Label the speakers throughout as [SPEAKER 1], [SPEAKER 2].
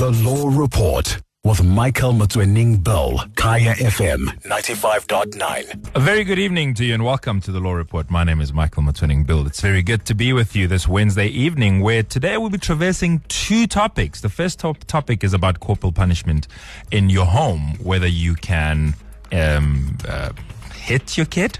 [SPEAKER 1] The Law Report with Michael Motsoeneng Bill, Kaya FM 95.9.
[SPEAKER 2] A very good evening to you and welcome to the Law Report. My name is Michael Motsoeneng Bill. It's very good to be with you this Wednesday evening where today we'll be traversing two topics. The first top topic is about corporal punishment in your home, whether you can um, uh, hit your kid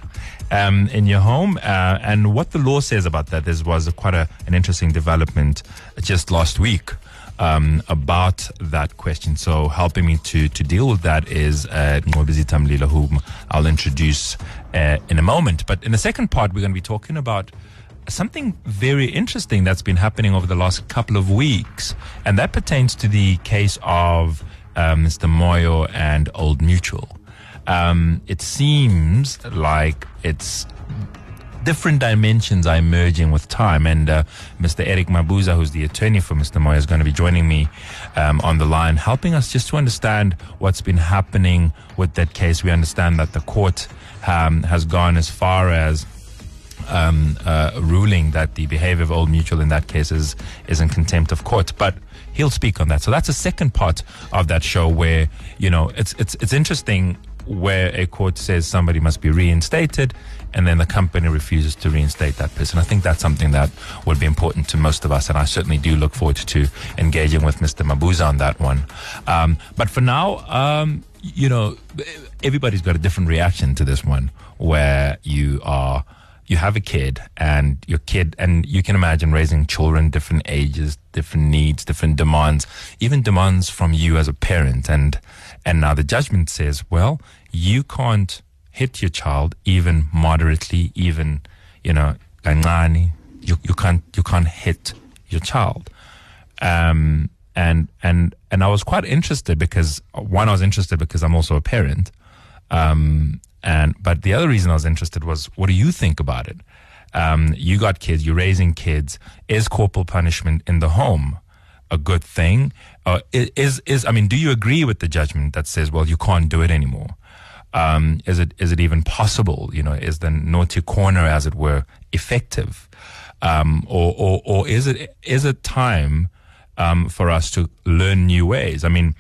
[SPEAKER 2] um, in your home, uh, and what the law says about that. There was a, quite a, an interesting development just last week. Um, about that question. So helping me to, to deal with that is uh, Mlilo, whom I'll introduce uh, in a moment. But in the second part, we're going to be talking about something very interesting that's been happening over the last couple of weeks, and that pertains to the case of uh, Mr. Moyo and Old Mutual. Um, it seems like it's different dimensions are emerging with time. And uh, Mr. Eric Mabuza, who's the attorney for Mr. Moyo, is going to be joining me um, on the line, helping us just to understand what's been happening with that case. We understand that the court um, has gone as far as um, uh, ruling that the behavior of Old Mutual in that case is, is in contempt of court. But he'll speak on that. So that's the second part of that show where, you know, it's, it's, it's interesting where a court says somebody must be reinstated and then the company refuses to reinstate that person. I think that's something that would be important to most of us, and I certainly do look forward to engaging with Mr. Mabuza on that one. Um, but for now, um, you know, everybody's got a different reaction to this one where you are you have a kid and your kid and you can imagine raising children different ages different needs different demands even demands from you as a parent and and now the judgment says well you can't hit your child even moderately even you know you you can't you can't hit your child um and and and I was quite interested because one I was interested because I'm also a parent um and but the other reason I was interested was what do you think about it? Um, you got kids, you're raising kids. Is corporal punishment in the home a good thing? Uh, is is I mean, do you agree with the judgment that says, well, you can't do it anymore? Um, is it is it even possible? You know, is the naughty corner, as it were, effective, um, or, or or is it is it time um, for us to learn new ways? I mean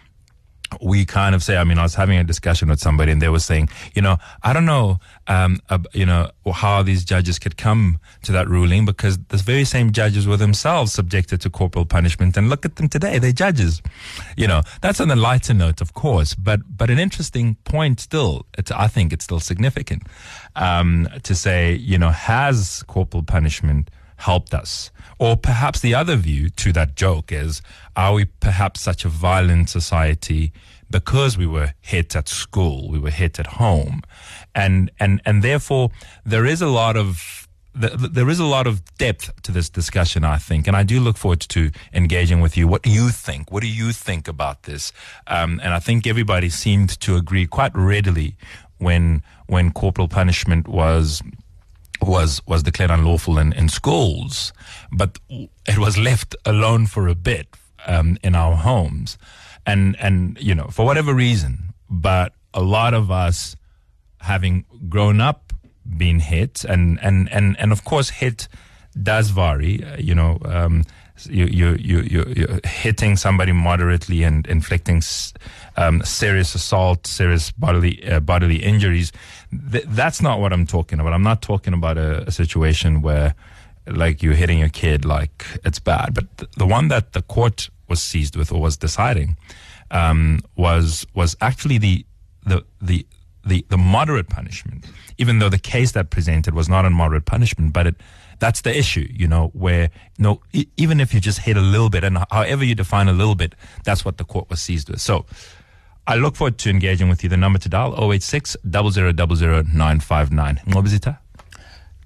[SPEAKER 2] we kind of say, I mean, I was having a discussion with somebody and they were saying, you know, I don't know, um, uh, you know, how these judges could come to that ruling because the very same judges were themselves subjected to corporal punishment. And look at them today. They're judges. You know, that's on a lighter note, of course, but, but an interesting point still. It's, I think it's still significant, um, to say, you know, has corporal punishment helped us? Or perhaps the other view to that joke is, are we perhaps such a violent society because we were hit at school, we were hit at home, and and and therefore there is a lot of there is a lot of depth to this discussion, I think, and I do look forward to engaging with you. What do you think? What do you think about this? Um, and I think everybody seemed to agree quite readily when when corporal punishment was was was declared unlawful in, in schools, but it was left alone for a bit um, in our homes, and and you know for whatever reason, but a lot of us having grown up being hit, and and and and of course hit does vary. Uh, you know, um, you you you you you're hitting somebody moderately and inflicting um, serious assault, serious bodily uh, bodily injuries. Th- that's not what I'm talking about. I'm not talking about a, a, situation where, like, you're hitting your kid like it's bad. But th- the one that the court was seized with or was deciding um, was was actually the the the the, the moderate punishment, even though the case that presented was not a moderate punishment, but it that's the issue, you know, where e- even if you just hit a little bit, and however you define a little bit, that's what the court was seized with. So I look forward to engaging with you. The number to dial 086 959.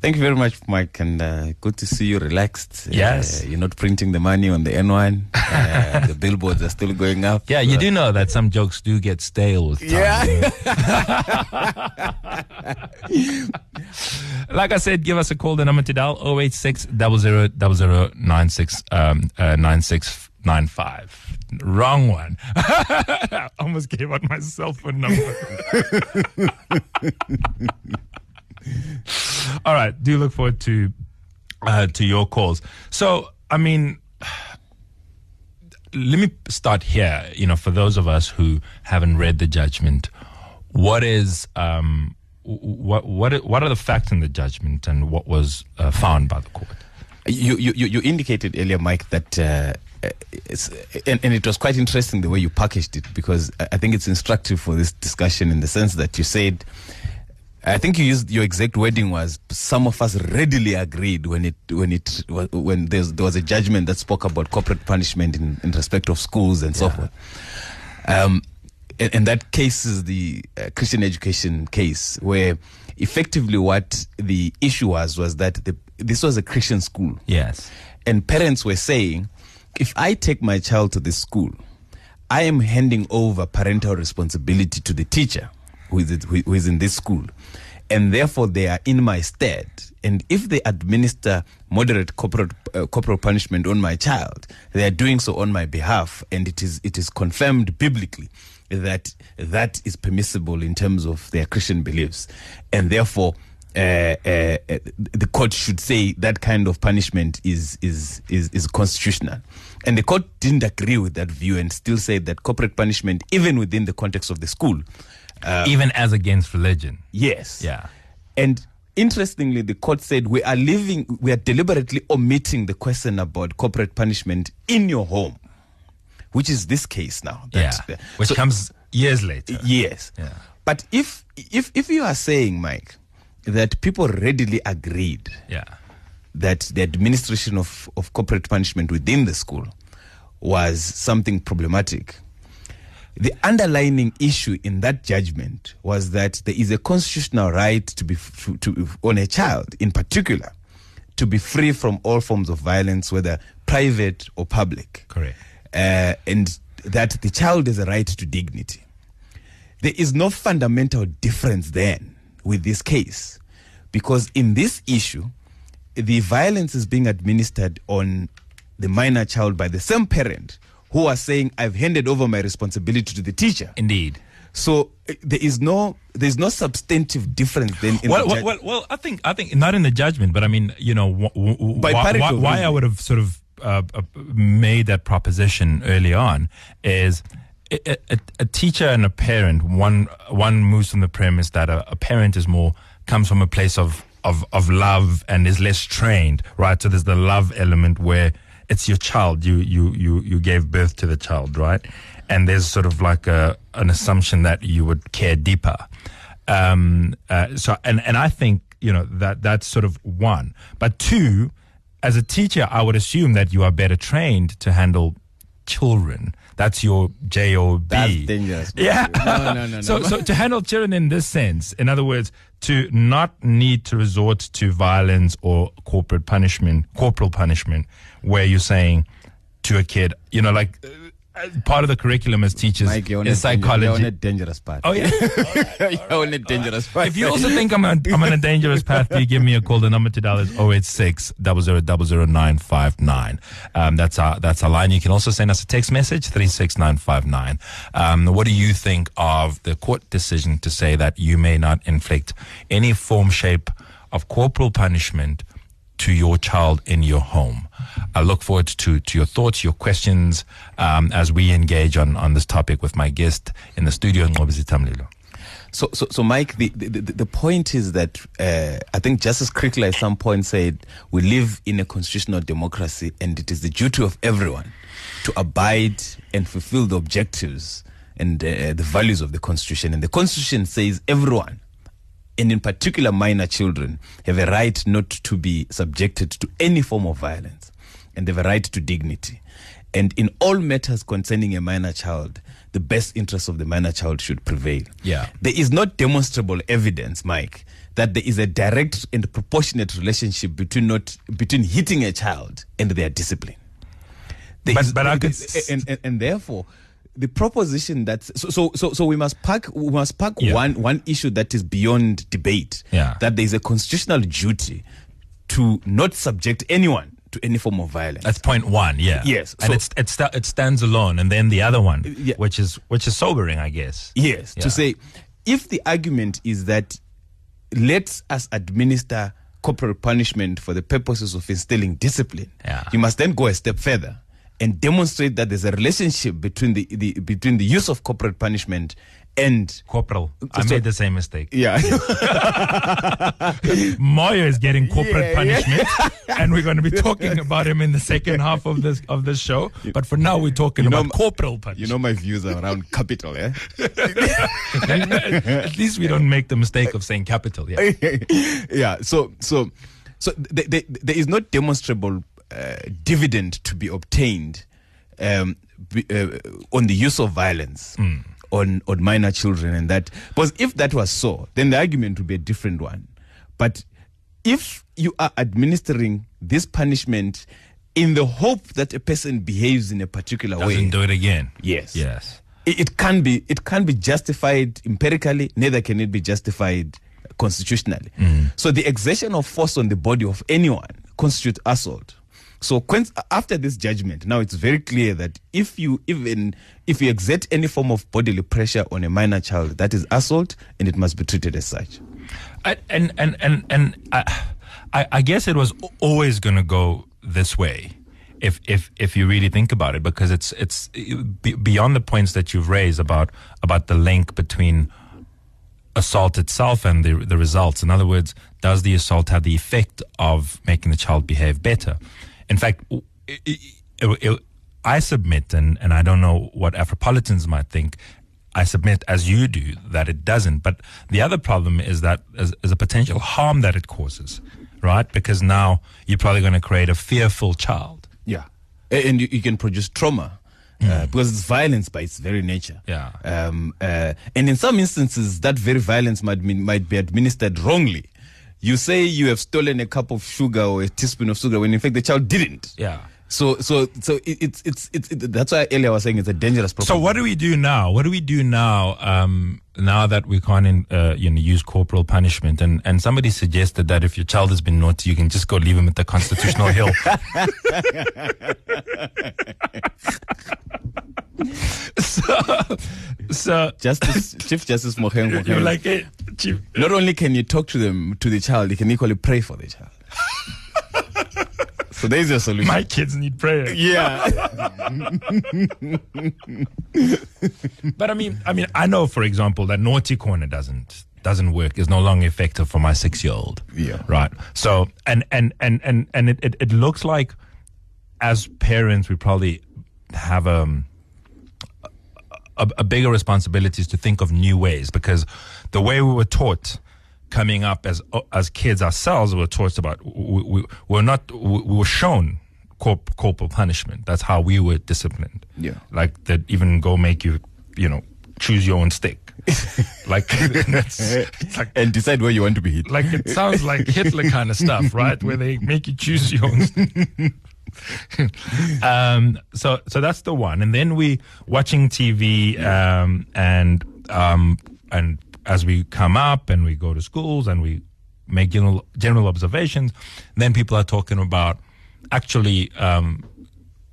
[SPEAKER 3] Thank you very much, Mike, and uh, good to see you relaxed.
[SPEAKER 2] Yes.
[SPEAKER 3] Uh, you're not printing the money on the N1. Uh, the billboards are still going up.
[SPEAKER 2] Yeah, you do know that some jokes do get stale with time.
[SPEAKER 3] Yeah.
[SPEAKER 2] like I said, give us a call. The number to dial 086 96 um, uh, 9695. Wrong one. Almost gave out my cell phone number. All right. Do you look forward to uh, to your calls. So, I mean, let me start here. You know, for those of us who haven't read the judgment, what is um, what what what are the facts in the judgment, and what was uh, found by the court?
[SPEAKER 3] You, you, you indicated earlier, Mike, that uh, and, and, it was quite interesting the way you packaged it because I think it's instructive for this discussion in the sense that you said, I think you used your exact wording was some of us readily agreed when it when it when there was a judgment that spoke about corporate punishment in, in respect of schools and so yeah. forth. Um, and, and, that case is the uh, Christian education case where effectively what the issue was was that the, this was a Christian school.
[SPEAKER 2] Yes.
[SPEAKER 3] And parents were saying, if I take my child to this school, I am handing over parental responsibility to the teacher who is, who is in this school. And therefore, they are in my stead. And if they administer moderate corporal, uh, corporal punishment on my child, they are doing so on my behalf. And it is, it is confirmed biblically that that is permissible in terms of their Christian beliefs. And therefore, uh, uh, uh, the court should say that kind of punishment is, is, is, is constitutional. And the court didn't agree with that view and still said that corporate punishment, even within the context of the school,
[SPEAKER 2] uh, even as against religion.
[SPEAKER 3] Yes.
[SPEAKER 2] Yeah.
[SPEAKER 3] And interestingly, the court said we are leaving, we are deliberately omitting the question about corporate punishment in your home, which is this case now.
[SPEAKER 2] yeah. Which so, comes years later.
[SPEAKER 3] Yes.
[SPEAKER 2] Yeah.
[SPEAKER 3] But if if if you are saying, Mike, that people readily agreed
[SPEAKER 2] yeah.
[SPEAKER 3] that the administration of, of corporate punishment within the school was something problematic. The underlining issue in that judgment was that there is a constitutional right to be to, to on a child in particular to be free from all forms of violence, whether private or public.
[SPEAKER 2] Correct.
[SPEAKER 3] Uh, and that the child has a right to dignity. There is no fundamental difference then with this case because in this issue, the violence is being administered on the minor child by the same parent who are saying, I've handed over my responsibility to the teacher.
[SPEAKER 2] Indeed.
[SPEAKER 3] So uh, there is no there is no substantive difference then. In
[SPEAKER 2] well,
[SPEAKER 3] the
[SPEAKER 2] well, well, well, I think I think not in the judgment, but I mean, you know, w- w- why, why, why I would have sort of uh, uh, made that proposition early on is a, a, teacher and a parent, one one moves from the premise that a, a, parent is more comes from a place of, of of love and is less trained, right? So there's the love element where it's your child, you you you you gave birth to the child, right? And there's sort of like a an assumption that you would care deeper. Um, uh, so and and I think you know that that's sort of one, but two. As a teacher, I would assume that you are better trained to handle children that's your job.
[SPEAKER 3] That's dangerous.
[SPEAKER 2] Yeah.
[SPEAKER 3] No, no, no,
[SPEAKER 2] so, so to handle children in this sense, in other words, to not need to resort to violence or corporate punishment, corporal punishment, where you're saying to a kid, you know, like part of the curriculum as teachers
[SPEAKER 3] Mike,
[SPEAKER 2] you're is psychology.
[SPEAKER 3] You're on a dangerous path.
[SPEAKER 2] Oh yeah,
[SPEAKER 3] you're on a dangerous path.
[SPEAKER 2] If you also think I'm on, I'm on a dangerous path, please give me a call. The number to dial is 086 00959. Um, that's our that's our line. You can also send us a text message three six nine five nine. Um, what do you think of the court decision to say that you may not inflict any form, shape of corporal punishment to your child in your home? I look forward to, to your thoughts, your questions, um, as we engage on, on this topic with my guest in the studio, Nqobizitha Mlilo.
[SPEAKER 3] So, so, so, Mike, the, the, the point is that uh, I think Justice Kriegler at some point said we live in a constitutional democracy, and it is the duty of everyone to abide and fulfill the objectives and uh, the values of the Constitution. And the Constitution says everyone, and in particular minor children, have a right not to be subjected to any form of violence and they have a right to dignity. And in all matters concerning a minor child, the best interest of the minor child should prevail.
[SPEAKER 2] Yeah.
[SPEAKER 3] There is not demonstrable evidence, Mike, that there is a direct and proportionate relationship between not between hitting a child and their discipline.
[SPEAKER 2] There but, is, but I could
[SPEAKER 3] and, and, and therefore the proposition that so so so, so we must pack we must pack yeah. one one issue that is beyond debate.
[SPEAKER 2] Yeah.
[SPEAKER 3] That there is a constitutional duty to not subject anyone to any form of violence.
[SPEAKER 2] That's point one, yeah.
[SPEAKER 3] Yes,
[SPEAKER 2] and so, it's, it it stands alone, and then the other one, uh,
[SPEAKER 3] yeah.
[SPEAKER 2] which is which is sobering, I guess.
[SPEAKER 3] Yes, yeah. to say if the argument is that let us administer corporal punishment for the purposes of instilling discipline,
[SPEAKER 2] yeah.
[SPEAKER 3] you must then go a step further and demonstrate that there's a relationship between the, the between the use of corporate punishment and
[SPEAKER 2] Corporal, I
[SPEAKER 3] So-
[SPEAKER 2] made the same mistake.
[SPEAKER 3] yeah
[SPEAKER 2] Moyo is getting corporate
[SPEAKER 3] Yeah, yeah.
[SPEAKER 2] punishment, and we're going to be talking about him in the second half of this of this show. But for now, we're talking
[SPEAKER 3] You know,
[SPEAKER 2] about corporal punishment.
[SPEAKER 3] you know my views around capital eh
[SPEAKER 2] At least we don't make the mistake of saying capital. Yeah.
[SPEAKER 3] yeah. So so so th- th- there is no demonstrable uh, dividend to be obtained um, uh, on the use of violence on on minor children, and that because if that was so, then the argument would be a different one. But if you are administering this punishment in the hope that a person behaves in a particular way,
[SPEAKER 2] Doesn't do it again.
[SPEAKER 3] Yes.
[SPEAKER 2] Yes.
[SPEAKER 3] it, it can be it can be justified empirically neither can it be justified constitutionally mm. so the exertion of force on the body of anyone constitutes assault so after this judgment now it's very clear that if you even if you exert any form of bodily pressure on a minor child that is assault and it must be treated as such
[SPEAKER 2] I, and and and and I, uh, I, I guess it was always going to go this way, if if if you really think about it, because it's it's beyond the points that you've raised about about the link between assault itself and the the results. In other words, does the assault have the effect of making the child behave better? In fact, I submit, and, and I don't know what Afropolitans might think. I submit, as you do, that it doesn't. But the other problem is that is, is a potential harm that it causes, right? Because now you're probably going to create a fearful child.
[SPEAKER 3] Yeah. And you, you can produce trauma. Uh, because it's violence by its very nature.
[SPEAKER 2] Yeah.
[SPEAKER 3] Um, uh, and in some instances, that very violence might be, might be administered wrongly. You say you have stolen a cup of sugar or a teaspoon of sugar when in fact the child didn't.
[SPEAKER 2] Yeah.
[SPEAKER 3] So, so, so it, it's, it's, it's, it, that's why earlier I was saying it's a dangerous
[SPEAKER 2] problem.
[SPEAKER 3] So
[SPEAKER 2] what do we do now? What do we do now? Um, now that we can't, in, uh, you know, use corporal punishment, and and somebody suggested that if your child has been naughty, you can just go leave him at the Constitutional Hill. so, so
[SPEAKER 3] Justice, Chief Justice Mogoeng.
[SPEAKER 2] you're like, hey, chief,
[SPEAKER 3] not only can you talk to them, to the child, you can equally pray for the child. so there's your solution.
[SPEAKER 2] my kids need prayer.
[SPEAKER 3] yeah.
[SPEAKER 2] But I mean, I mean, I know, for example, that naughty corner doesn't doesn't work. Is no longer effective for my six year old.
[SPEAKER 3] Yeah.
[SPEAKER 2] Right. So, and and and and and it, it, it looks like, as parents, we probably have um, a, a bigger responsibility is to think of new ways because the way we were taught coming up as as kids ourselves we were taught about we, we were not we, we were shown corp, corporal punishment that's how we were disciplined
[SPEAKER 3] Yeah.
[SPEAKER 2] like that even go make you you know choose your own stick like like
[SPEAKER 3] and decide where you want to be hit.
[SPEAKER 2] like it sounds like Hitler kind of stuff, right? Where they make you choose your own. um, so so that's the one, and then we watching TV, um, and um, and as we come up and we go to schools and we make general general observations, then people are talking about actually, um,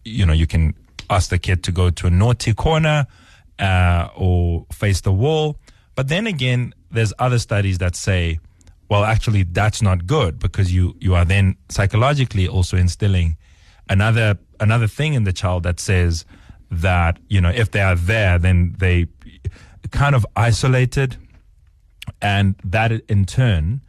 [SPEAKER 2] you know, you can ask the kid to go to a naughty corner uh, or face the wall. But then again, there's other studies that say, well, actually, that's not good because you you are then psychologically also instilling another another thing in the child that says that you know if they are there, then they kind of isolated, and that in turn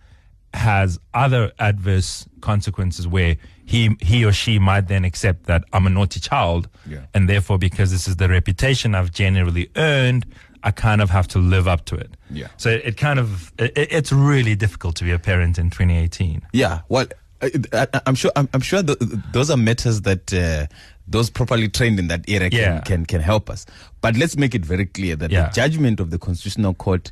[SPEAKER 2] has other adverse consequences where he he or she might then accept that I'm a naughty child,
[SPEAKER 3] Yeah.
[SPEAKER 2] and therefore because this is the reputation I've generally earned, I kind of have to live up to it.
[SPEAKER 3] Yeah.
[SPEAKER 2] So it kind of it, it's really difficult to be a parent in 2018.
[SPEAKER 3] Yeah, well, I, I'm sure. I'm, I'm sure th those are matters that uh, those properly trained in that area can,
[SPEAKER 2] Yeah.
[SPEAKER 3] can can help us. But let's make it very clear that
[SPEAKER 2] Yeah.
[SPEAKER 3] the judgment of the constitutional court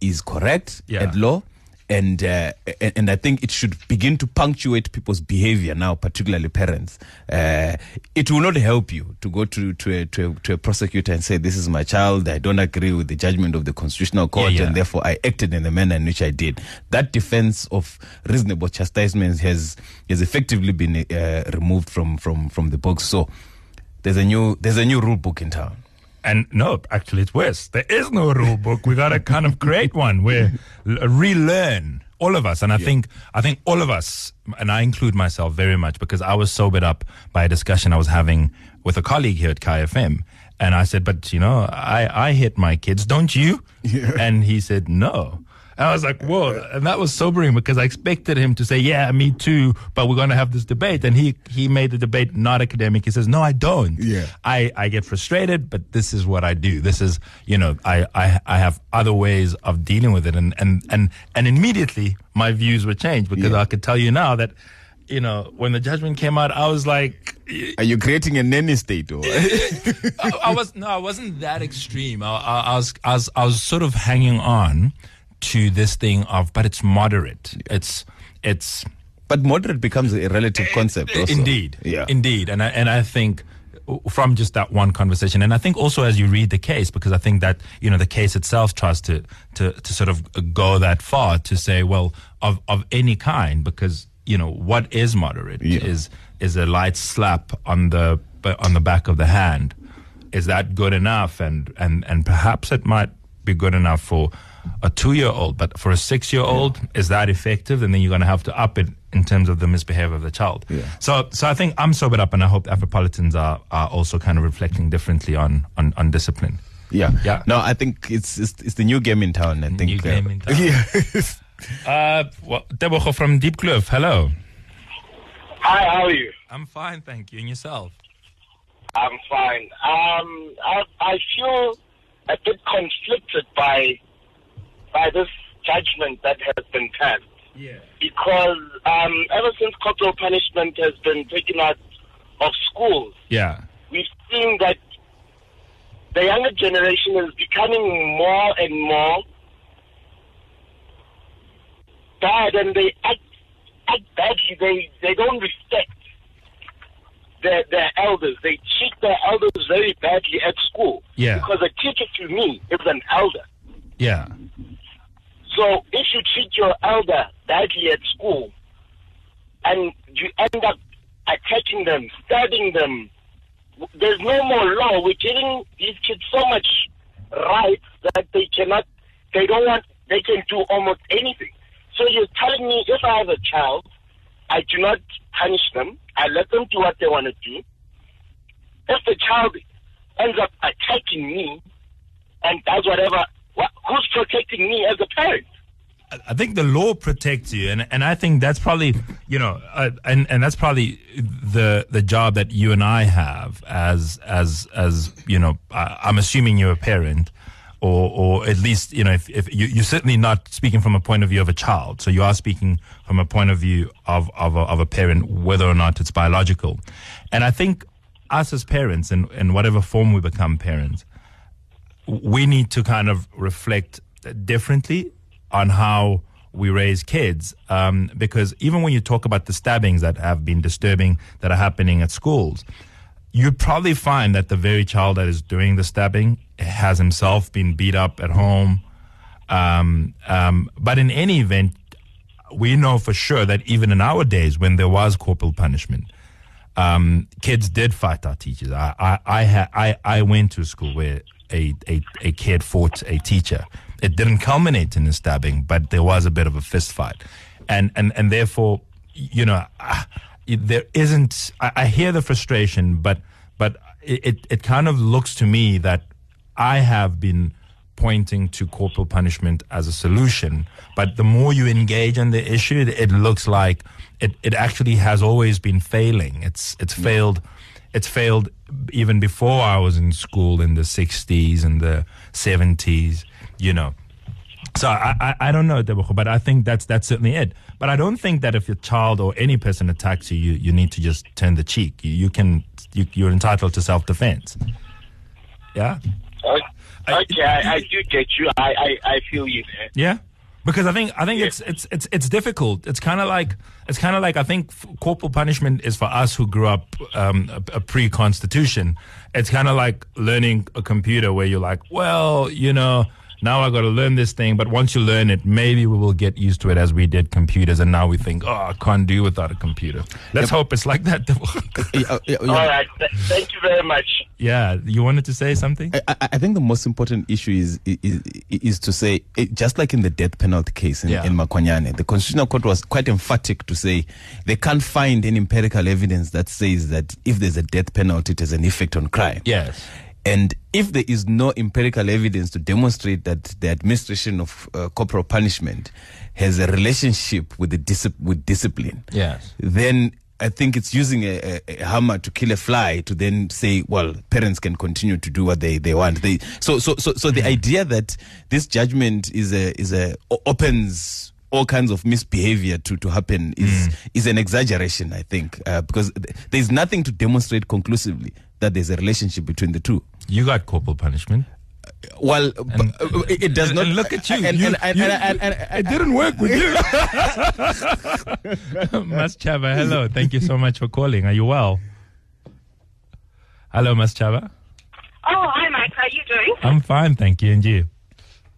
[SPEAKER 3] is correct
[SPEAKER 2] Yeah.
[SPEAKER 3] at law. And, uh, and I think it should begin to punctuate people's behavior now, particularly parents. Uh, it will not help you to go to to a, to, a, to a prosecutor and say, "This is my child. I don't agree with the judgment of the constitutional court,
[SPEAKER 2] yeah.
[SPEAKER 3] and therefore I acted in the manner in which I did." That defense of reasonable chastisement has has effectively been uh, removed from from from the books. So there's a new there's a new rule book in town.
[SPEAKER 2] And no, actually, it's worse. There is no rule book. We got to kind of create one where relearn all of us, and I think I think all of us, and I include myself very much because I was sobered up by a discussion I was having with a colleague here at KFM, and I said, "But you know, I I hit my kids, don't you?" And he said, "No." And I was like, whoa. And that was sobering because I expected him to say, yeah, me too, but we're going to have this debate. And he, he made the debate not academic. He says, no, I don't.
[SPEAKER 3] Yeah.
[SPEAKER 2] I, I get frustrated, but this is what I do. This is, you know, I, I, I have other ways of dealing with it. And, and, and, and immediately my views were changed because
[SPEAKER 3] Yeah.
[SPEAKER 2] I could tell you now that, you know, when the judgment came out, I was like,
[SPEAKER 3] Are you creating a nanny state or?
[SPEAKER 2] I, I was no, I wasn't that extreme. I, I, I was, I was, I was sort of hanging on to this thing of, but it's moderate. It's, it's
[SPEAKER 3] but moderate becomes a relative concept. Also.
[SPEAKER 2] indeed,
[SPEAKER 3] Yeah.
[SPEAKER 2] indeed, and I, and I think from just that one conversation, and I think also as you read the case, because I think that you know the case itself tries to to to sort of go that far to say, well, of of any kind, because you know what is moderate
[SPEAKER 3] Yeah.
[SPEAKER 2] is is a light slap on the on the back of the hand. Is that good enough? And and and perhaps it might be good enough for a two-year-old, but for a six-year-old, is that effective? And then you're going to have to up it in terms of the misbehavior of the child.
[SPEAKER 3] Yeah.
[SPEAKER 2] So, so I think I'm sobered up, and I hope Afropolitans are are also kind of reflecting differently on on, on discipline.
[SPEAKER 3] Yeah.
[SPEAKER 2] Yeah.
[SPEAKER 3] No, I think it's it's, it's the new game in town. I think.
[SPEAKER 2] New game in town.
[SPEAKER 3] Yeah.
[SPEAKER 2] Uh, well, Tebogo from Diepkloof. Hello.
[SPEAKER 4] Hi, how are you?
[SPEAKER 2] I'm fine, thank you. And yourself?
[SPEAKER 4] I'm fine. Um, I, I feel a bit conflicted by by this judgment that has been passed
[SPEAKER 2] Yeah.
[SPEAKER 4] because um, ever since corporal punishment has been taken out of schools,
[SPEAKER 2] Yeah.
[SPEAKER 4] we've seen that the younger generation is becoming more and more bad, and they act act badly. They they don't respect their their elders. They treat their elders very badly at school.
[SPEAKER 2] Yeah.
[SPEAKER 4] Because a teacher to me is an elder.
[SPEAKER 2] Yeah.
[SPEAKER 4] So if you treat your elder badly at school and you end up attacking them, stabbing them, there's no more law. We're giving these kids so much rights that they cannot, they don't want, they can do almost anything. So you're telling me if I have a child, I do not punish them, I let them do what they want to do. If the child ends up attacking me and does whatever, who's protecting me as a parent?
[SPEAKER 2] I think the law protects you, and and I think that's probably you know, uh, and and that's probably the the job that you and I have as as as you know. I, I'm assuming you're a parent, or or at least you know, if, if you, you're certainly not speaking from a point of view of a child, so you are speaking from a point of view of of a, of a parent, whether or not it's biological, and I think us as parents, in in whatever form we become parents, we need to kind of reflect differently on how we raise kids. Um, because even when you talk about the stabbings that have been disturbing that are happening at schools, you probably find that the very child that is doing the stabbing has himself been beat up at home. Um, um, but in any event, we know for sure that even in our days when there was corporal punishment, um, kids did fight our teachers. I I I, ha- I I went to a school where a, a a kid fought a teacher. It didn't culminate in a stabbing, but there was a bit of a fist fight, and and and therefore, you know, there isn't. I, I hear the frustration, but but it, it kind of looks to me that I have been pointing to corporal punishment as a solution. But the more you engage in the issue, it, it looks like it, it actually has always been failing. It's it's failed. It's failed even before I was in school in the '60s and the '70s. You know. So I, I, I don't know, Tebogo, but I think that's that's certainly it. But I don't think that if your child or any person attacks you, you, you need to just turn the cheek. You, you can you, you're entitled to self defense. Yeah.
[SPEAKER 4] Okay, I, I do get you. I, I, I feel you there.
[SPEAKER 2] Yeah, because I think I think it's it's it's it's difficult. It's kind of like it's kind of like I think corporal punishment is for us who grew up um, a, a pre-constitution. It's kind of like learning a computer where you're like, well, you know, now I got to learn this thing. But once you learn it, maybe we will get used to it as we did computers. And now we think, oh, I can't do without a computer. Let's hope it's like that.
[SPEAKER 3] Yeah, yeah, yeah.
[SPEAKER 4] All right. Th- thank you very much.
[SPEAKER 2] yeah. You wanted to say something?
[SPEAKER 3] I, I- I think the most important issue is is, is to say, it, just like in the death penalty case in,
[SPEAKER 2] Yeah.
[SPEAKER 3] in Makwanyane, the Constitutional Court was quite emphatic to say they can't find any empirical evidence that says that if there's a death penalty, it has an effect on crime.
[SPEAKER 2] Yes.
[SPEAKER 3] And if there is no empirical evidence to demonstrate that the administration of uh, corporal punishment has a relationship with the with discipline,
[SPEAKER 2] Yes.
[SPEAKER 3] then I think it's using a, a, a hammer to kill a fly to then say, well, parents can continue to do what they, they want. They, so, so, so, so the idea that this judgment is a, is a, opens all kinds of misbehavior to, to happen is, is an exaggeration, I think, uh, because th- there's nothing to demonstrate conclusively that there's a relationship between the two.
[SPEAKER 2] You got corporal punishment.
[SPEAKER 3] Well, b- uh, it it does not.
[SPEAKER 2] and look at you.
[SPEAKER 3] And,
[SPEAKER 2] You-
[SPEAKER 3] and, and,
[SPEAKER 2] you-
[SPEAKER 3] and, and, and,
[SPEAKER 2] It didn't work with you. Mas Chava, hello. Thank you so much for calling. Are you well? Hello, Mas Chava.
[SPEAKER 5] Oh, hi, Mike. How are you doing?
[SPEAKER 2] I'm fine, thank you. And you?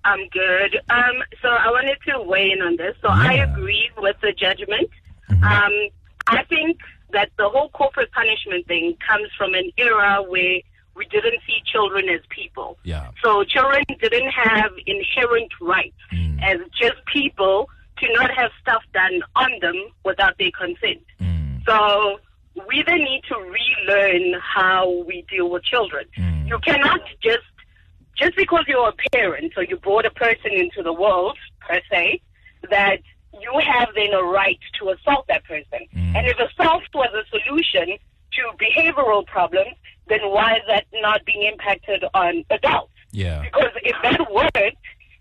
[SPEAKER 5] I'm good. Um, so I wanted to weigh in on this. So I agree with the judgment. Um, I think that the whole corporate punishment thing comes from an era where we didn't see children as people.
[SPEAKER 2] Yeah.
[SPEAKER 5] So children didn't have inherent rights
[SPEAKER 2] Mm.
[SPEAKER 5] as just people to not have stuff done on them without their consent.
[SPEAKER 2] Mm.
[SPEAKER 5] So we then need to relearn how we deal with children.
[SPEAKER 2] Mm.
[SPEAKER 5] You cannot just just because you're a parent or you brought a person into the world per se, that you have then a right to assault that person.
[SPEAKER 2] Mm.
[SPEAKER 5] And if assault was a solution to behavioral problems, then why is that not being impacted on adults?
[SPEAKER 2] Yeah.
[SPEAKER 5] Because if that worked,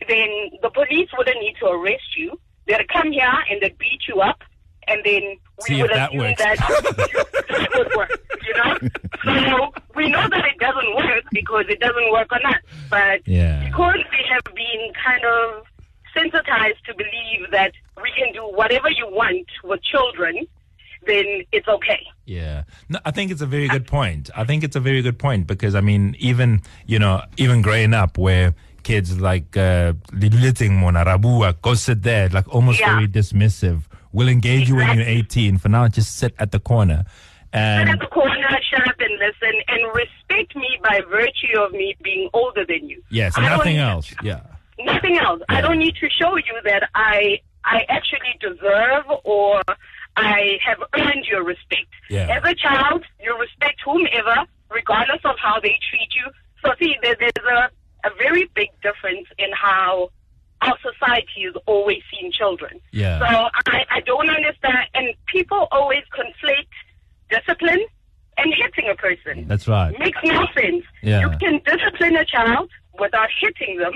[SPEAKER 5] then the police wouldn't need to arrest you. They'd come here and they'd beat you up, and then we
[SPEAKER 2] See
[SPEAKER 5] would assume that that would work. You know, so we know that it doesn't work because it doesn't work on us. But
[SPEAKER 2] Yeah.
[SPEAKER 5] because we have been kind of sensitized to believe that we can do whatever you want with children, then it's okay.
[SPEAKER 2] Yeah. No, I think it's a very good point. I think it's a very good point because I mean, even you know, even growing up where kids like uh Liliting Mona Rabua go sit there, like almost
[SPEAKER 5] Yeah.
[SPEAKER 2] very dismissive, We'll engage you when you're 18. For now, just sit at the corner. And Sit
[SPEAKER 5] at the corner, shut up and listen, and respect me by virtue of me being older than you.
[SPEAKER 2] yes,
[SPEAKER 5] I
[SPEAKER 2] nothing else. Yeah.
[SPEAKER 5] Nothing else.
[SPEAKER 2] Yeah.
[SPEAKER 5] I don't need to show you that I I actually deserve or I have earned your respect.
[SPEAKER 2] Yeah.
[SPEAKER 5] As a child, you respect whomever, regardless of how they treat you. So see, there, there's a, a very big difference in how our society has always seen children.
[SPEAKER 2] Yeah.
[SPEAKER 5] So I, I don't understand, and people always conflate discipline and hitting a person
[SPEAKER 2] That's right.
[SPEAKER 5] makes no sense.
[SPEAKER 2] Yeah.
[SPEAKER 5] You can discipline a child without hitting them.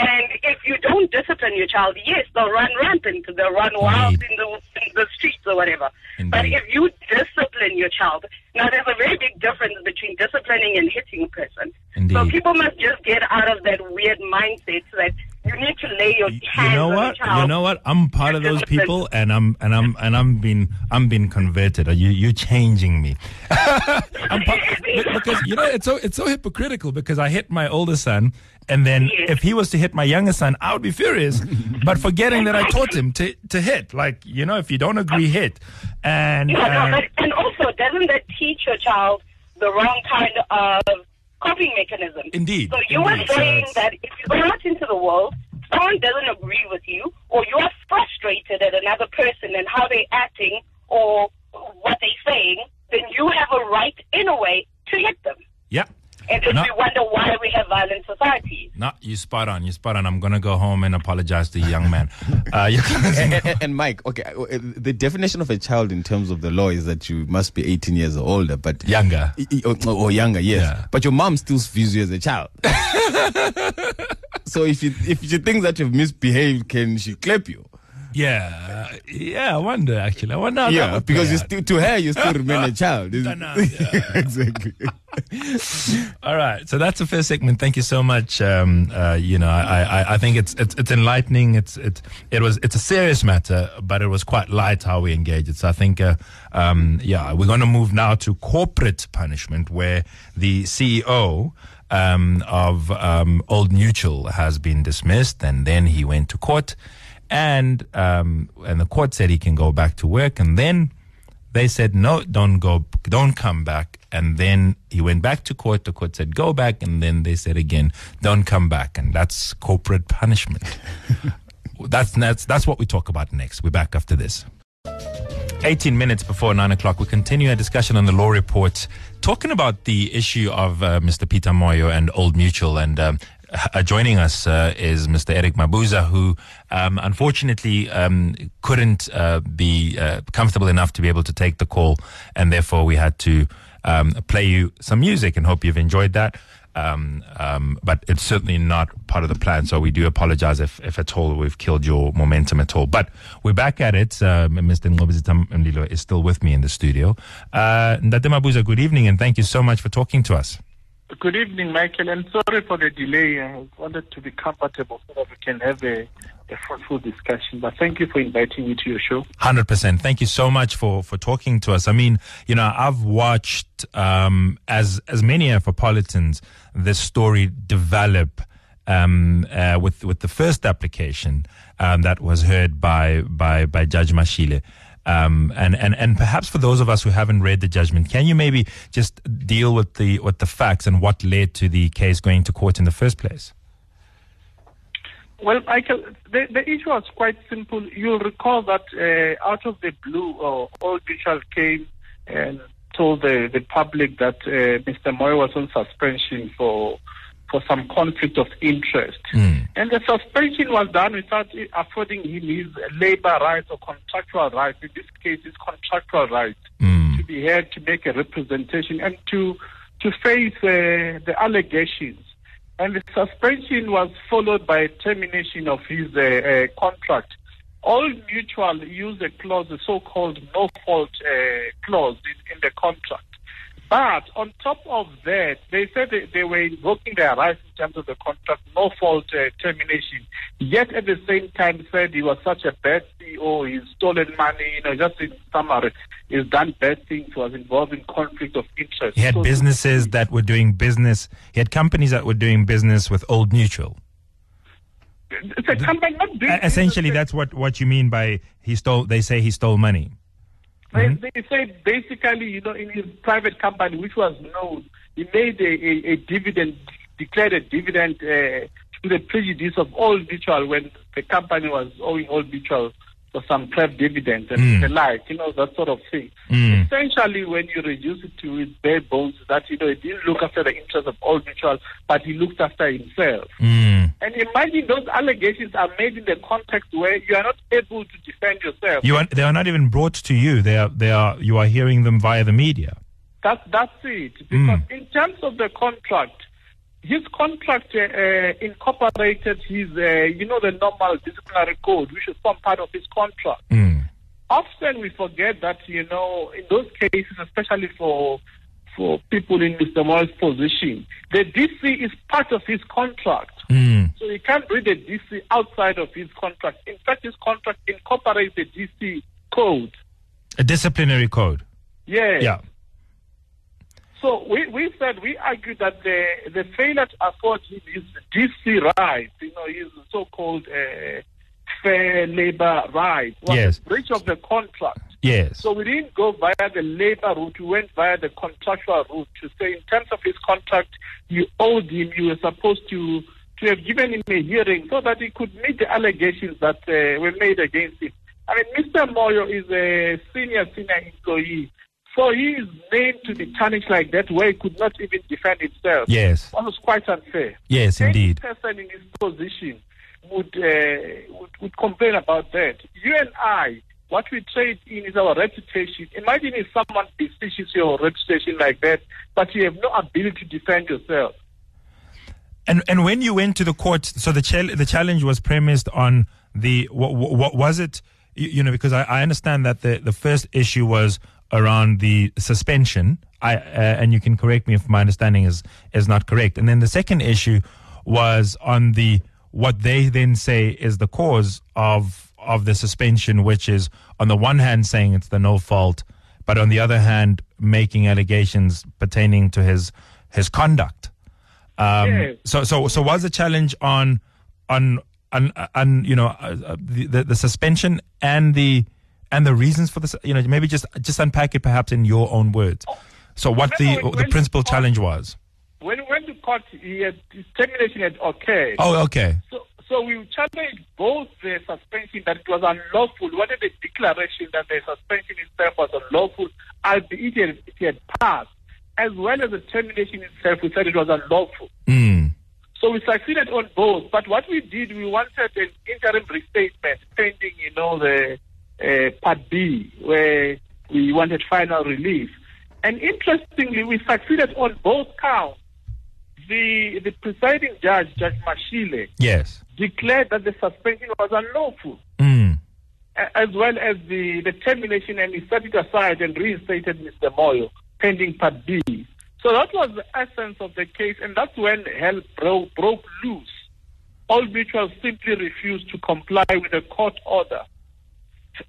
[SPEAKER 5] And if you don't discipline your child, yes, they'll run rampant, they'll run wild in the, in the streets or whatever. But if you discipline your child, now there's a very big difference between disciplining and hitting a person. So people must just get out of that weird mindset that you need to lay your
[SPEAKER 2] You
[SPEAKER 5] hands
[SPEAKER 2] know
[SPEAKER 5] on
[SPEAKER 2] what? You know what? I'm part of those people, and I'm and I'm and I'm being I'm being converted. Are you you changing me? I'm part, because you know it's so it's so hypocritical because I hit my older son, and then
[SPEAKER 5] Yes.
[SPEAKER 2] if he was to hit my younger son, I would be furious, but forgetting that I taught him to to hit. Like you know, if you don't agree, hit. And
[SPEAKER 5] Yeah, no,
[SPEAKER 2] uh,
[SPEAKER 5] but, and also, doesn't that teach your child the wrong kind of coping mechanism?
[SPEAKER 2] Indeed,
[SPEAKER 5] So you are
[SPEAKER 2] indeed. So
[SPEAKER 5] saying
[SPEAKER 2] it's-
[SPEAKER 5] that if you go out into the world, someone doesn't agree with you, or you are frustrated at another person and how they're acting or what they're saying, then you have a right, in a way, to hit them.
[SPEAKER 2] yeah.
[SPEAKER 5] And then
[SPEAKER 2] No.
[SPEAKER 5] we wonder why we have violent societies.
[SPEAKER 2] No, you spot on. You spot on. I'm gonna go home and apologize to the young man. Uh, you
[SPEAKER 3] and, and, and Mike, okay, uh, the definition of a child in terms of the law is that you must be 18 years or older, but
[SPEAKER 2] younger.
[SPEAKER 3] I- I- or, or younger, yes.
[SPEAKER 2] Yeah.
[SPEAKER 3] But your mom still views you as a child. so if you if you think that you've misbehaved, can she clap you?
[SPEAKER 2] Yeah, yeah. I wonder actually. I wonder. How that
[SPEAKER 3] yeah, because you still to her you still remain a child. Exactly.
[SPEAKER 2] All right, so that's the first segment. Thank you so much. Um, uh, you know, I, I, I think it's, it's it's enlightening. It's it it was it's a serious matter, but it was quite light how we engage it. So I think, uh, um, yeah, we're going to move now to corporate punishment, where the CEO um, of um, Old Mutual has been dismissed, and then he went to court, and um, and the court said he can go back to work, and then they said no, don't go, don't come back, and then he went back to court. The court said go back, and then they said again, don't come back, and that's corporate punishment. that's that's that's what we talk about next. We're back after this. 18 minutes before 9 o'clock, we continue our discussion on the law report, talking about the issue of uh, Mr. Peter Moyo and Old Mutual. And um, uh, joining us uh, is Mr. Eric Mabuza, who um, unfortunately um, couldn't uh, be uh, comfortable enough to be able to take the call. And therefore, we had to um, play you some music and hope you've enjoyed that. Um, um, but it's certainly not part of the plan. So we do apologize if, if at all we've killed your momentum at all. But we're back at it. Mr. Nqobizitha Mlilo is still with me in the studio. Uh, Ndate Mabuza, good evening and thank you so much for talking to us.
[SPEAKER 6] Good evening, Michael, and sorry for the delay. I wanted to be comfortable so that we can have a, a fruitful discussion. But thank you for inviting me to your show.
[SPEAKER 2] Hundred percent. Thank you so much for for talking to us. I mean, you know, I've watched um, as as many Afropolitans this story develop um, uh, with with the first application um, that was heard by by by Judge Mashile. Um, and, and, and perhaps for those of us who haven't read the judgment, can you maybe just deal with the with the facts and what led to the case going to court in the first place?
[SPEAKER 6] Well, Michael, the, the issue was quite simple. You'll recall that uh, out of the blue, uh, Old came and told the, the public that uh, Mr. Moyo was on suspension for for some conflict of interest.
[SPEAKER 2] Mm.
[SPEAKER 6] And the suspension was done without affording him his labor rights or contractual rights. In this case, his contractual rights
[SPEAKER 2] Mm.
[SPEAKER 6] to be heard to make a representation and to to face uh, the allegations. And the suspension was followed by termination of his uh, uh, contract. Old Mutual use a clause, the so-called no-fault uh, clause in, in the contract. But on top of that, they said they, they were invoking their rights in terms of the contract, no fault uh, termination. Yet at the same time said he was such a bad CEO, he's stolen money, you know, just in summary, he's done bad things, was involved in conflict of interest.
[SPEAKER 2] He had
[SPEAKER 6] So-
[SPEAKER 2] businesses that were doing business. He had companies that were doing business with Old Mutual.
[SPEAKER 6] It's a company not doing
[SPEAKER 2] essentially,
[SPEAKER 6] business.
[SPEAKER 2] that's what, what you mean by he stole. They say he stole money.
[SPEAKER 6] They,
[SPEAKER 2] Mm-hmm.
[SPEAKER 6] they say basically, you know, in his private company, which was known, he made a, a, a dividend, declared a dividend uh, to the prejudice of Old Mutual when the company was owing Old Mutual for some pref dividends and
[SPEAKER 2] Mm.
[SPEAKER 6] the like, you know, that sort of thing.
[SPEAKER 2] Mm.
[SPEAKER 6] Essentially, when you reduce it to its bare bones, that, you know, he didn't look after the interests of Old Mutual, but he looked after himself.
[SPEAKER 2] Mm.
[SPEAKER 6] And imagine those allegations are made in the context where you are not able to defend yourself.
[SPEAKER 2] You are, they are not even brought to you. They are. They are. You are hearing them via the media.
[SPEAKER 6] That, that's it. Because
[SPEAKER 2] Mm.
[SPEAKER 6] in terms of the contract, his contract uh, uh, incorporated his, uh, you know, the normal disciplinary code, which is some part of his contract.
[SPEAKER 2] Mm.
[SPEAKER 6] Often we forget that, you know, in those cases, especially for for people in Mr. Moyo's position, the DC is part of his contract.
[SPEAKER 2] Mm.
[SPEAKER 6] So he can't read the DC outside of his contract. In fact, his contract incorporates the DC code.
[SPEAKER 2] A disciplinary code.
[SPEAKER 6] Yes.
[SPEAKER 2] Yeah.
[SPEAKER 6] So we, we said we argued that the the failure to afford him his DC rights, you know, his so-called uh, fair labor rights, was
[SPEAKER 2] Yes.
[SPEAKER 6] a breach of the contract.
[SPEAKER 2] Yes.
[SPEAKER 6] So we didn't go via the labor route. We went via the contractual route to say, in terms of his contract, you owed him. You were supposed to to have given him a hearing so that he could meet the allegations that uh, were made against him. I mean, Mr. Moyo is a senior senior employee, so he is named to be tarnished like that, where he could not even defend himself.
[SPEAKER 2] yes.
[SPEAKER 6] That was quite unfair.
[SPEAKER 2] Yes, indeed.
[SPEAKER 6] Any person in his position would, uh, would would complain about that. You and I, what we trade in is our reputation. Imagine if someone besieges your reputation like that, but you have no ability to defend yourself.
[SPEAKER 2] And and when you went to the court, so the chal- the challenge was premised on the what, what was it? You, you know, because I, I understand that the the first issue was around the suspension. I uh, and you can correct me if my understanding is is not correct. And then the second issue was on the what they then say is the cause of of the suspension, which is on the one hand saying it's the no fault, but on the other hand making allegations pertaining to his his conduct. Um. So, so, so was the challenge on, on, on, on you know, uh, uh, the, the the suspension and the and the reasons for this? You know, maybe just just unpack it perhaps in your own words. So, what the
[SPEAKER 6] when-
[SPEAKER 2] the
[SPEAKER 6] when-
[SPEAKER 2] principal challenge was?
[SPEAKER 6] When we went to court, he had, termination had occurred.
[SPEAKER 2] Oh, okay.
[SPEAKER 6] So, so we challenged both the suspension that it was unlawful. Wanted a declaration that the suspension itself was unlawful, albeit it had passed, as well as the termination itself. We said it was unlawful.
[SPEAKER 2] Mm.
[SPEAKER 6] So we succeeded on both. But what we did, we wanted an interim reinstatement pending, you know, the uh, Part B, where we wanted final relief. And interestingly, we succeeded on both counts. The the presiding judge, Judge Mashile,
[SPEAKER 2] Yes.
[SPEAKER 6] declared that the suspension was unlawful,
[SPEAKER 2] Mm.
[SPEAKER 6] as well as the, the termination, and he set it aside and reinstated Mr. Moyo, pending Part B. So that was the essence of the case, and that's when hell broke, broke loose. Old Mutuals simply refused to comply with the court order.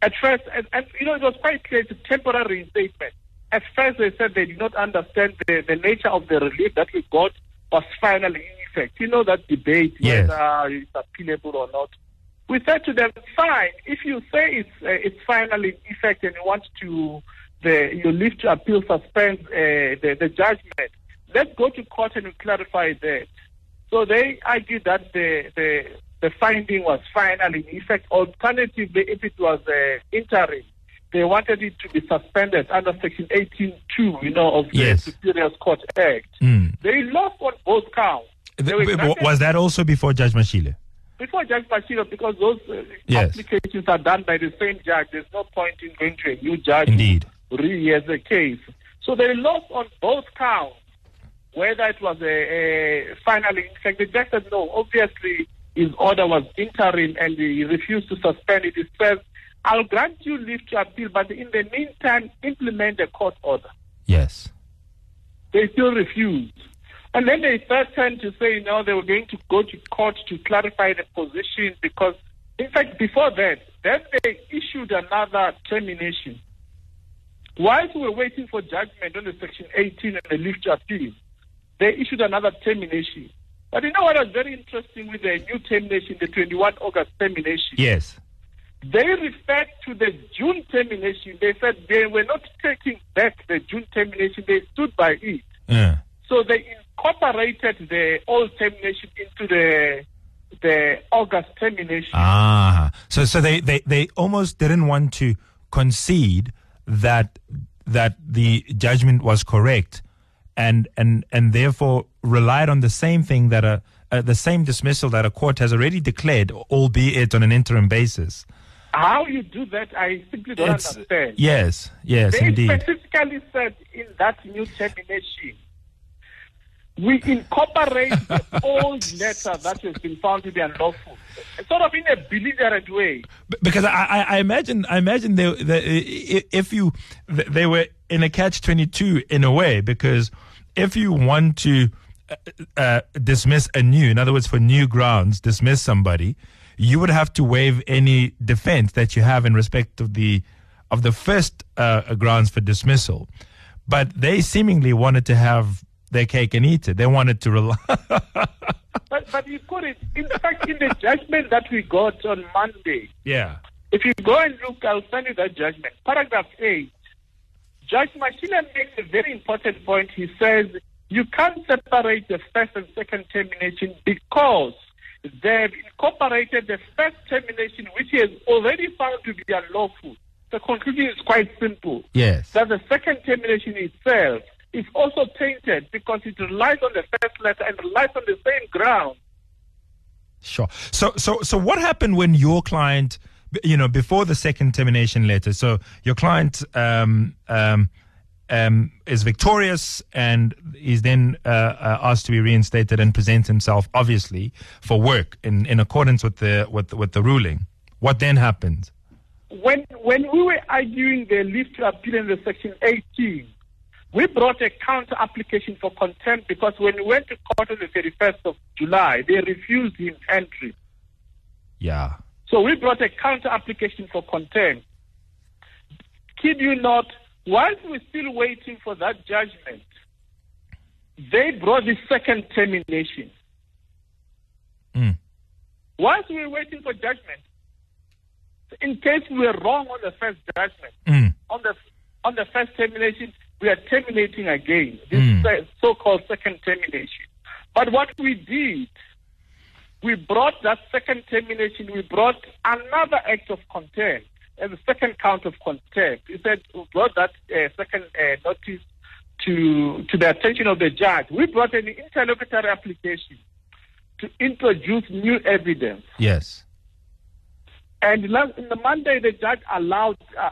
[SPEAKER 6] At first, and, and you know, it was quite clear it's a temporary reinstatement. At first, they said they did not understand the, the nature of the relief that we got was finally in effect. You know that debate
[SPEAKER 2] Yes.
[SPEAKER 6] whether it's appealable or not. We said to them, fine, if you say it's uh, it's finally in effect and you want to the you leave to appeal suspend uh, the the judgment, let's go to court and clarify that. So they argued that the the the finding was final in effect. Alternatively, if it was uh, interim, they wanted it to be suspended under Section 18.2, you know, of the
[SPEAKER 2] Yes.
[SPEAKER 6] Superior Court Act.
[SPEAKER 2] Mm.
[SPEAKER 6] They lost on both counts. They were
[SPEAKER 2] Th-
[SPEAKER 6] granted-
[SPEAKER 2] Was that also before Judge Mashile?
[SPEAKER 6] before Judge Mashile, because those uh,
[SPEAKER 2] Yes.
[SPEAKER 6] applications are done by the same judge, there's no point in going to a new judge
[SPEAKER 2] Indeed.
[SPEAKER 6] Who rehears the case. So they lost on both counts, whether it was a, a finally, in fact, the judge said no. Obviously, his order was interim and he refused to suspend it. He says, I'll grant you leave to appeal, but in the meantime, implement the court order.
[SPEAKER 2] Yes.
[SPEAKER 6] They still refused. And then they threatened to say, no, they were going to go to court to clarify the position because, in fact, before that, then they issued another termination. Whilst we were waiting for judgment on the Section 18 and the leave to appeal, they issued another termination. But you know what was very interesting with the new termination, the 21 August termination?
[SPEAKER 2] Yes.
[SPEAKER 6] They referred to the June termination. They said they were not taking back the June termination. They stood by it.
[SPEAKER 2] Uh.
[SPEAKER 6] So they incorporated the old termination into the the August termination.
[SPEAKER 2] Ah, so so they, they, they almost didn't want to concede that that the judgment was correct, and and and therefore relied on the same thing that a, uh the same dismissal that a court has already declared, albeit on an interim basis.
[SPEAKER 6] How you do that, I simply don't
[SPEAKER 2] It's-
[SPEAKER 6] understand.
[SPEAKER 2] yes, yes,
[SPEAKER 6] they
[SPEAKER 2] indeed.
[SPEAKER 6] specifically said in that new termination, we incorporate the old letter that has been found to be unlawful, sort of in a belligerent way.
[SPEAKER 2] Because I, I, imagine I imagine they, they, if you they were in a catch twenty two in a way because if you want to uh, uh, dismiss anew, in other words, for new grounds, dismiss somebody, you would have to waive any defense that you have in respect of the of the first uh, grounds for dismissal. But they seemingly wanted to have their cake and eat it. They wanted to rely.
[SPEAKER 6] But, but you could, it, in fact, in the judgment that we got on Monday,
[SPEAKER 2] yeah.
[SPEAKER 6] If you go and look, I'll send you that judgment. Paragraph 8. Judge Mashile makes a very important point. He says you can't separate the first and second termination because they've incorporated the first termination, which he has already found to be unlawful. The conclusion is quite simple.
[SPEAKER 2] Yes.
[SPEAKER 6] That the second termination itself is also tainted because it relies on the first letter and relies on the same ground.
[SPEAKER 2] Sure. So, so, so, what happened when your client, you know, before the second termination letter? So, your client um, um, um, is victorious and is then uh, uh, asked to be reinstated and present himself, obviously, for work in, in accordance with the with with the ruling. What then happens?
[SPEAKER 6] when when we were arguing the leave to appeal in the section 18, we brought a counter application for contempt because when we went to court on the 31st of July, they refused him entry.
[SPEAKER 2] Yeah.
[SPEAKER 6] So we brought a counter application for contempt. Kid you not, whilst we're still waiting for that judgment, they brought the second termination.
[SPEAKER 2] Mm.
[SPEAKER 6] Whilst we were waiting for judgment, in case we were wrong on the first judgment,
[SPEAKER 2] Mm.
[SPEAKER 6] on the on the first termination, we are terminating again. This
[SPEAKER 2] Mm.
[SPEAKER 6] so-called second termination. But what we did, we brought that second termination. We brought another act of contempt as a second count of contempt. We said we brought that uh, second uh, notice to to the attention of the judge. We brought an interlocutory application to introduce new evidence.
[SPEAKER 2] Yes.
[SPEAKER 6] And last, in the Monday, the judge allowed uh, uh,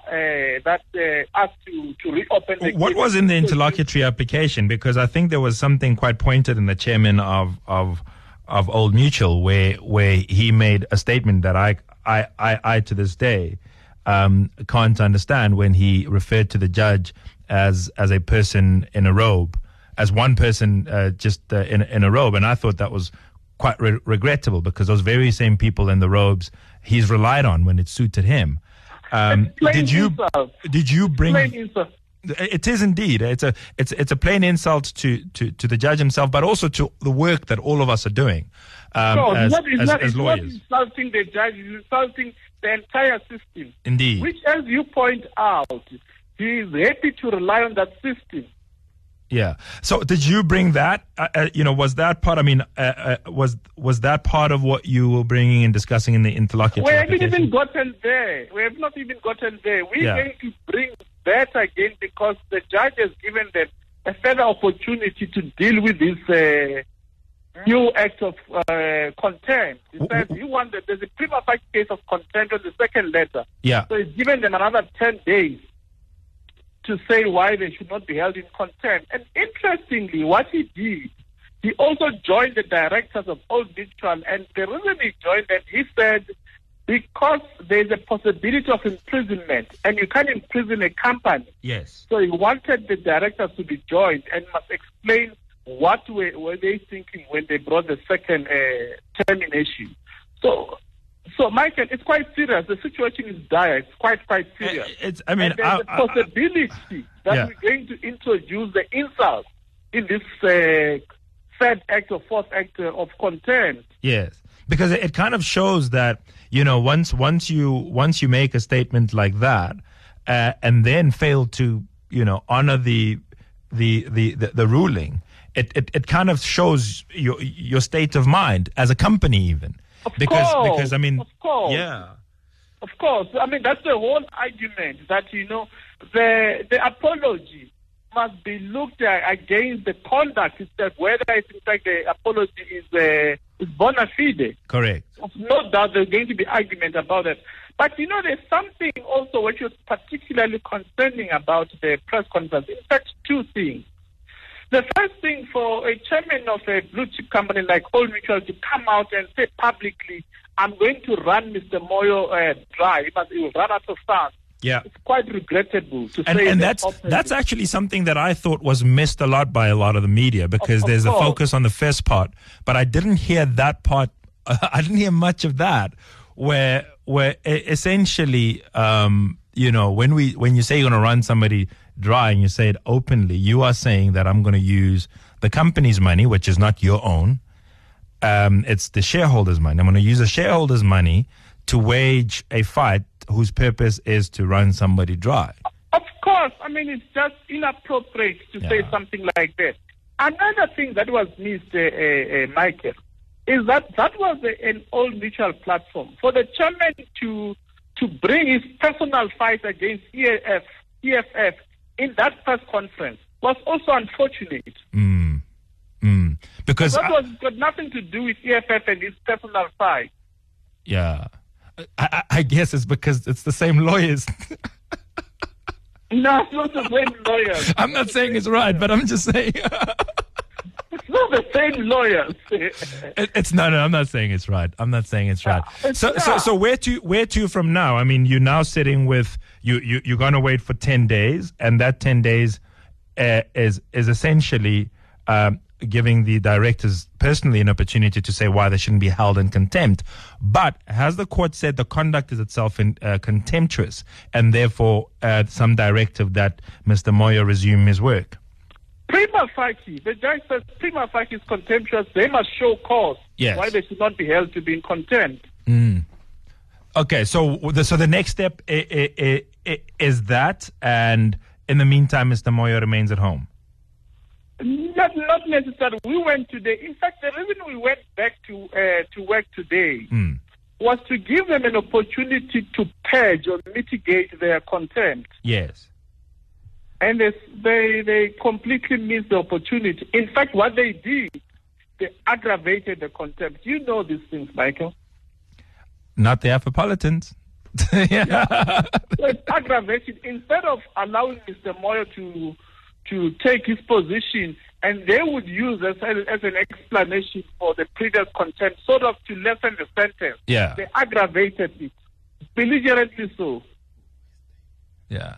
[SPEAKER 6] that uh, us to, to reopen the
[SPEAKER 2] What
[SPEAKER 6] case.
[SPEAKER 2] was in the interlocutory application? Because I think there was something quite pointed in the chairman of of of Old Mutual where where he made a statement that I I I, I to this day um, can't understand when he referred to the judge as as a person in a robe, as one person uh, just uh, in in a robe, and I thought that was quite re- regrettable because those very same people in the robes he's relied on when it suited him. Um, did you
[SPEAKER 6] insult.
[SPEAKER 2] did you bring it is indeed. It's a it's it's a plain insult to, to, to the judge himself, but also to the work that all of us are doing um,
[SPEAKER 6] No,
[SPEAKER 2] as,
[SPEAKER 6] not,
[SPEAKER 2] as,
[SPEAKER 6] not,
[SPEAKER 2] as
[SPEAKER 6] it's not insulting the judge, it's insulting the entire system.
[SPEAKER 2] Indeed.
[SPEAKER 6] Which, as you point out, he is happy to rely on that system.
[SPEAKER 2] Yeah. So did you bring that? Uh, uh, you know, was that part? I mean, uh, uh, was was that part of what you were bringing and discussing in the interlocutory
[SPEAKER 6] We haven't even gotten there. We have not even gotten there. We're
[SPEAKER 2] Yeah.
[SPEAKER 6] going to bring that again because the judge has given them a further opportunity to deal with this uh, new act of uh, contempt. He says
[SPEAKER 2] w-
[SPEAKER 6] he wanted, there's a prima facie case of contempt on the second letter.
[SPEAKER 2] Yeah.
[SPEAKER 6] So he's given them another 10 days to say why they should not be held in contempt. And interestingly, what he did, he also joined the directors of Old Mutual. And the reason he joined them, he said, because there's a possibility of imprisonment, and you can't imprison a company.
[SPEAKER 2] Yes.
[SPEAKER 6] So he wanted the directors to be joined and must explain what were, were they thinking when they brought the second uh, termination. So, so Michael, it's quite serious. The situation is dire. It's quite, quite serious.
[SPEAKER 2] It's. I mean,
[SPEAKER 6] and there's
[SPEAKER 2] I-
[SPEAKER 6] a
[SPEAKER 2] I-
[SPEAKER 6] possibility that
[SPEAKER 2] Yeah.
[SPEAKER 6] we're going to introduce the insult in this uh, third act or fourth act uh, of contempt.
[SPEAKER 2] Yes, because it, it kind of shows that you know once once you once you make a statement like that, uh, and then fail to you know honor the the the the, the ruling, it, it it kind of shows your your state of mind as a company even.
[SPEAKER 6] Of
[SPEAKER 2] because
[SPEAKER 6] course,
[SPEAKER 2] because I mean
[SPEAKER 6] of course.
[SPEAKER 2] yeah
[SPEAKER 6] Of course, I mean that's the whole argument that you know the the apology must be looked at against the conduct itself, whether it's in fact the apology is uh, is bona fide.
[SPEAKER 2] correct
[SPEAKER 6] no doubt there's going to be argument about it. But you know, there's something also which was particularly concerning about the press conference. In fact, two things. The first thing for a chairman of a blue chip company like Old Mutual to come out and say publicly, I'm going to run Mr. Moyo uh, dry, he must he will run out of funds.
[SPEAKER 2] yeah.
[SPEAKER 6] It's quite regrettable to
[SPEAKER 2] and,
[SPEAKER 6] say
[SPEAKER 2] and
[SPEAKER 6] that
[SPEAKER 2] that's
[SPEAKER 6] openly.
[SPEAKER 2] that's actually something that I thought was missed a lot by a lot of the media because
[SPEAKER 6] Of- of
[SPEAKER 2] there's a focus on the first part, but I didn't hear that part. I didn't hear much of that, where where essentially, um, you know, when we when you say you're going to run somebody dry and you say it openly, you are saying that I'm going to use the company's money, which is not your own. Um, it's the shareholders' money. I'm going to use the shareholders' money to wage a fight whose purpose is to run somebody dry.
[SPEAKER 6] Of course, I mean it's just inappropriate to say something like that. Another thing that was missed, uh, uh, uh, Michael, is that that was a, an old mutual platform for the chairman to to bring his personal fight against EAF, EFF in that press conference was also unfortunate.
[SPEAKER 2] Mm. Mm. Because
[SPEAKER 6] That was got nothing to do with EFF and his personal fight.
[SPEAKER 2] yeah, I, I, I guess it's because it's the same lawyers.
[SPEAKER 6] No, it's not the same lawyers.
[SPEAKER 2] I'm not saying it's right, but I'm just saying
[SPEAKER 6] the same lawyers.
[SPEAKER 2] it, it's no, no. I'm not saying it's right. I'm not saying it's right.
[SPEAKER 6] it's
[SPEAKER 2] So, so, so where to where to from now? I mean, you're now sitting with you. you you're going to wait for ten days, and that ten days uh, is is essentially um, giving the directors personally an opportunity to say why they shouldn't be held in contempt. But has the court said the conduct is itself in, uh, contemptuous, and therefore uh, some directive that Mr. Moyo resume his work?
[SPEAKER 6] Prima facie, the judge says prima facie is contemptuous. They must show cause
[SPEAKER 2] Yes.
[SPEAKER 6] why they should not be held to be in contempt.
[SPEAKER 2] Okay, so the so the next step i- i- i- i- is that, and in the meantime, Mr. Moyo remains at home.
[SPEAKER 6] Not, not necessarily. We went today. In fact, the reason we went back to uh, to work today
[SPEAKER 2] Mm.
[SPEAKER 6] was to give them an opportunity to purge or mitigate their contempt,
[SPEAKER 2] Yes.
[SPEAKER 6] And they they, they completely missed the opportunity. In fact, what they did, they aggravated the contempt. You know these things, Michael.
[SPEAKER 2] Not the Afropolitans. yeah.
[SPEAKER 6] So it's aggravated. Instead of allowing Mr. Moyo to to take his position, and they would use as, as an explanation for the previous contempt, sort of to lessen the sentence.
[SPEAKER 2] Yeah.
[SPEAKER 6] They aggravated it, belligerently so.
[SPEAKER 2] Yeah.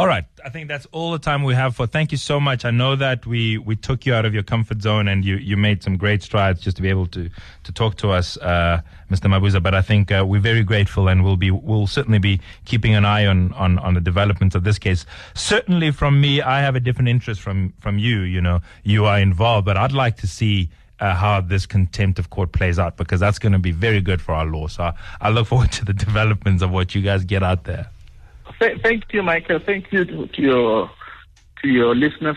[SPEAKER 2] All right. I think that's all the time we have for. Thank you so much. I know that we, we took you out of your comfort zone and you, you made some great strides just to be able to, to talk to us, uh, Mr. Mabuza. But I think uh, we're very grateful and we'll be we'll certainly be keeping an eye on, on, on the developments of this case. Certainly, from me, I have a different interest from from you. You know, you are involved, but I'd like to see. Uh, how this contempt of court plays out because that's going to be very good for our law. So I, I look forward to the developments of what you guys get out there.
[SPEAKER 6] Th- thank you, Michael. Thank you to, to your to your listeners.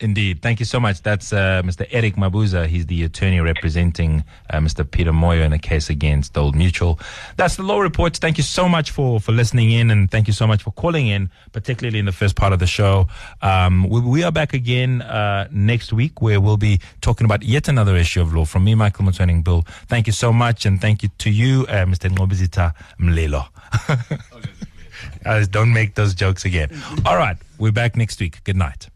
[SPEAKER 2] Indeed. Thank you so much. That's uh, Mr. Eric Mabuza. He's the attorney representing uh, Mr. Peter Moyo in a case against Old Mutual. That's the Law Reports. Thank you so much for, for listening in and thank you so much for calling in, particularly in the first part of the show. Um, we, we are back again uh, next week where we'll be talking about yet another issue of law. From me, Michael Motsoeneng Bill, thank you so much and thank you to you, uh, Mr. Nqobizitha Mlilo. Uh, don't make those jokes again. All right. We're back next week. Good night.